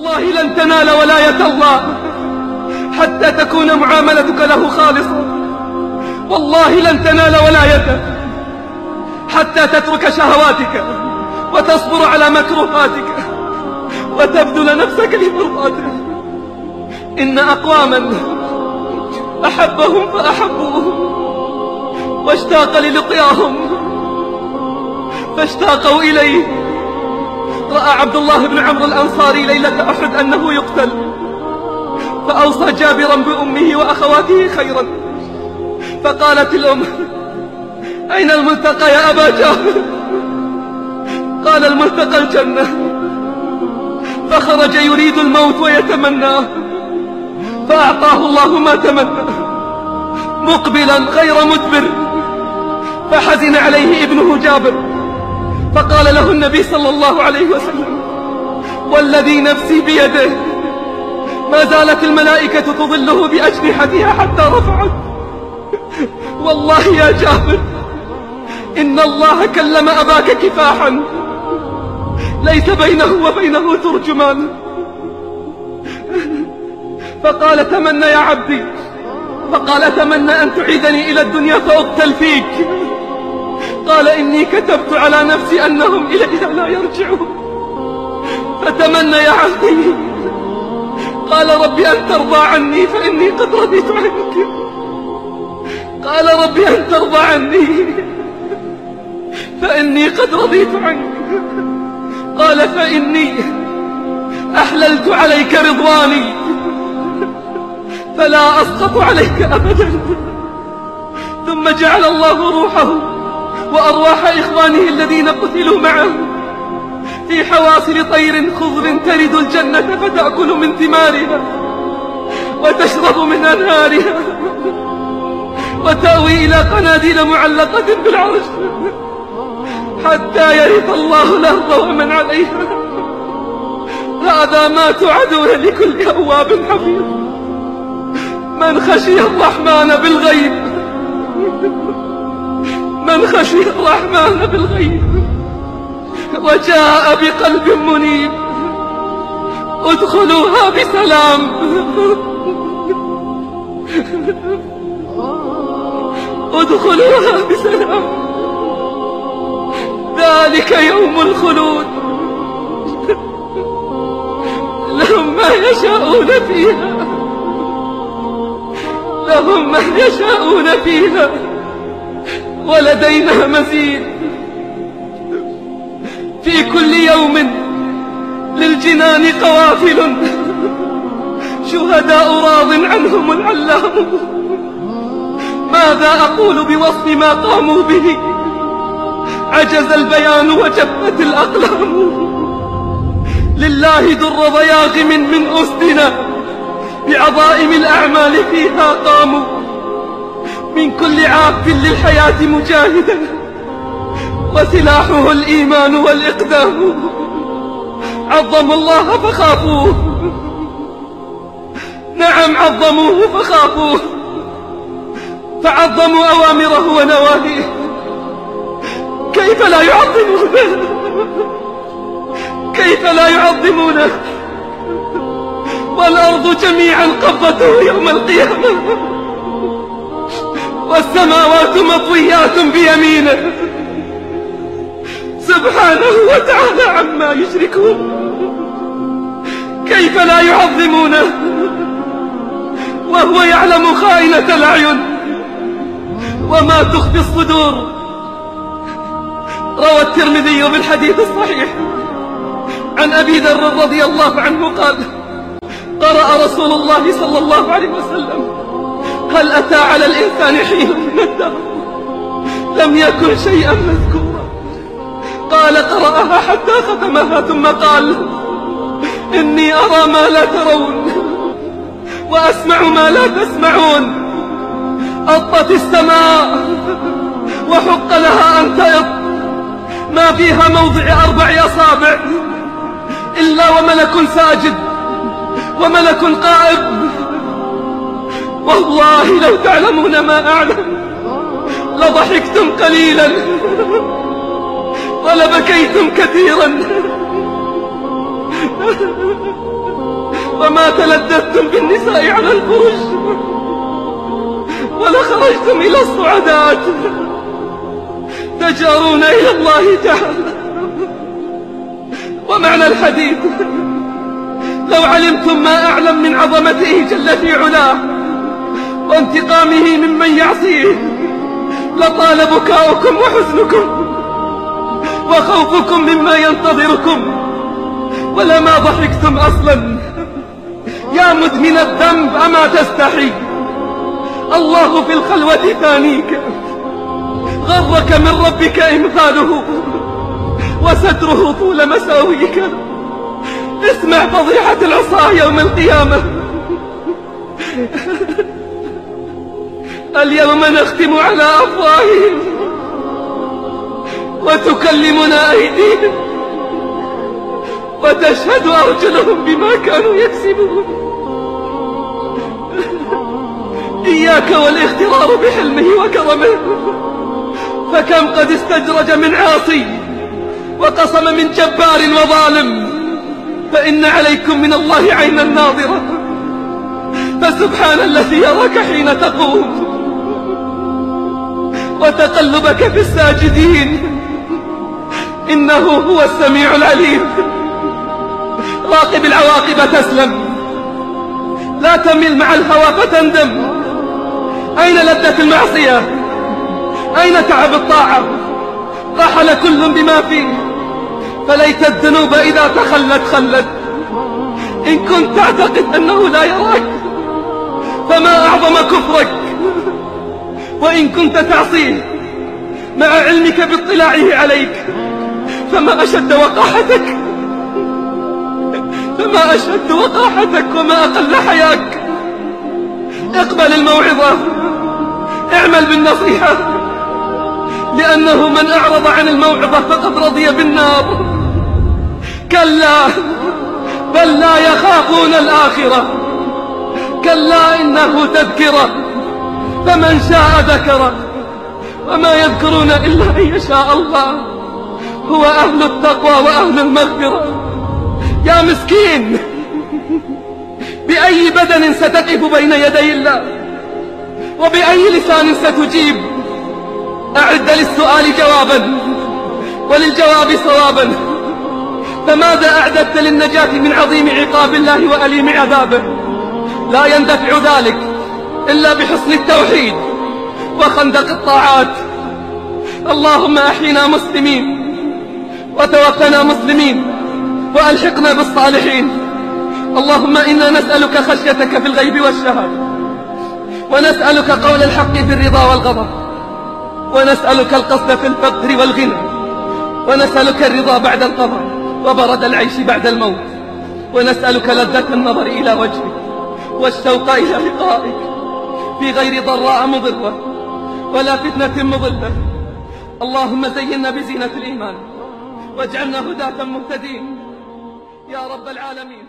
والله لن تنال ولاية الله حتى تكون معاملتك له خالصة. والله لن تنال ولايته حتى تترك شهواتك وتصبر على مكروهاتك وتبذل نفسك لمرضاته. إن أقواما أحبهم فأحبوه واشتاق للقياهم فاشتاقوا إليه. رأى عبد الله بن عمرو الأنصاري ليلة أحد أنه يقتل. فأوصى جابرا بأمه وأخواته خيرا. فقالت الأم أين الملتقى يا أبا جابر قال الملتقى الجنة. فخرج يريد الموت ويتمناه فأعطاه الله ما تمنى. مقبلا غير مدبر. فحزن عليه ابنه جابر. فقال له النبي صلى الله عليه وسلم والذي نفسي بيده ما زالت الملائكة تظله بأجنحتها حتى رفعت. والله يا جابر إن الله كلم أباك كفاحا. ليس بينه وبينه ترجمان. فقال تمنى يا عبدي فقال تمنى أن تعيدني إلى الدنيا فأقتل فيك. قال إني كتبت على نفسي أنهم إليها لا يرجعون. فتمنى يا عبدي قال ربي أن ترضى عني فإني قد رضيت عنك. قال ربي أن ترضى عني فإني قد رضيت عنك. قال فإني أحللت عليك رضواني فلا أسقط عليك أبدا. ثم جعل الله روحه وأرواح إخوانه الذين قتلوا معه. في حواصل طير خضر ترد الجنة فتأكل من ثمارها وتشرب من أنهارها وتأوي إلى قناديل معلقة بالعرش حتى يرث الله الأرض ومن عليها. هذا ما توعدون لكل أواب حفيظ. من خشي الرحمن بالغيب من خشي الرحمن بالغيب. وجاء بقلب منيب. ادخلوها بسلام. ادخلوها بسلام. ذلك يوم الخلود. لهم ما يشاءون فيها. لهم ما يشاءون فيها. ولدينا مزيد. في كل يوم للجنان قوافل. شهداء راض عنهم العلام. ماذا أقول بوصف ما قاموا به؟ عجز البيان وجفت الأقلام. لله در ضياغم من أسدنا. بعظائم الأعمال فيها قاموا. من كل عاف للحياة مجاهدا وسلاحه الإيمان والإقدام. عظموا الله فخافوه. نعم عظموه فخافوه. فعظموا أوامره ونواهيه. كيف لا يعظمونه؟ كيف لا يعظمونه؟ والأرض جميعا قبضته يوم القيامة. والسماوات مطويات بيمينه. سبحانه وتعالى عما يشركون. كيف لا يعظمونه؟ وهو يعلم خائنة الأعين. وما تخفي الصدور. روى الترمذي بالحديث الصحيح. عن أبي ذر رضي الله عنه قال قرأ رسول الله صلى الله عليه وسلم هل أتى على الإنسان حين من الدهر لم يكن شيئا مذكورا. قال قرأها حتى ختمها ثم قال إني أرى ما لا ترون وأسمع ما لا تسمعون. أطت السماء وحق لها أن تيط ما فيها موضع أربع أصابع إلا وملك ساجد وملك قائم والله لو تعلمون ما أعلم لضحكتم قليلا ولبكيتم كثيرا. وما تلذذتم بالنساء على الفرش ولخرجتم إلى الصعدات تجارون إلى الله تعالى ومعنى الحديث لو علمتم ما أعلم من عظمته جل في علاه وانتقامه ممن يعصيه. لطال بكاؤكم وحزنكم وخوفكم مما ينتظركم. ولما ضحكتم أصلا. يا مدمن الذنب أما تستحي؟ الله في الخلوة ثانيك غرك من ربك إمثاله وستره طول مساويك. اسمع فضيحة العصاة يوم القيامة. اليوم نختم على أفواههم وتكلمنا أيديهم وتشهد أرجلهم بما كانوا يكسبون. إياك والاغترار بحلمه وكرمه. فكم قد استجرج من عاصي وقصم من جبار وظالم. فإن عليكم من الله عينا ناظرة. فسبحان الذي يراك حين تقوم. وتقلبك في الساجدين. إنه هو السميع العليم. راقب العواقب تسلم. لا تمل مع الهوى فتندم. أين لذة المعصية؟ أين تعب الطاعة؟ رحل كل بما فيه. فليت الذنوب إذا تخلت خلت. إن كنت تعتقد أنه لا يراك فما أعظم كفرك؟ وإن كنت تعصيه مع علمك باطلاعه عليك فما أشد وقاحتك فما أشد وقاحتك وما أقل حياك. اقبل الموعظة اعمل بالنصيحة لأنه من أعرض عن الموعظة فقد رضي بالنار. كلا بل لا يخافون الآخرة كلا إنه تذكرة. فمن شاء ذكره وما يذكرون إلا أن يشاء الله. هو أهل التقوى وأهل المغفرة. يا مسكين بأي بدن ستقف بين يدي الله؟ وبأي لسان ستجيب؟ أعد للسؤال جوابا وللجواب صوابا. فماذا أعددت للنجاة من عظيم عقاب الله وأليم عذابه؟ لا يندفع ذلك. إلا بحسن التوحيد وخندق الطاعات. اللهم أحينا مسلمين وتوفنا مسلمين وألحقنا بالصالحين. اللهم إنا نسألك خشيتك في الغيب والشهادة ونسألك قول الحق في الرضا والغضب ونسألك القصد في الفقر والغنى ونسألك الرضا بعد القضاء وبرد العيش بعد الموت ونسألك لذة النظر إلى وجهك والشوق إلى لقائك. في غير ضراء مضرة ولا فتنة مضلة. اللهم زينا بزينة الإيمان واجعلنا هداة مهتدين. يا رب العالمين.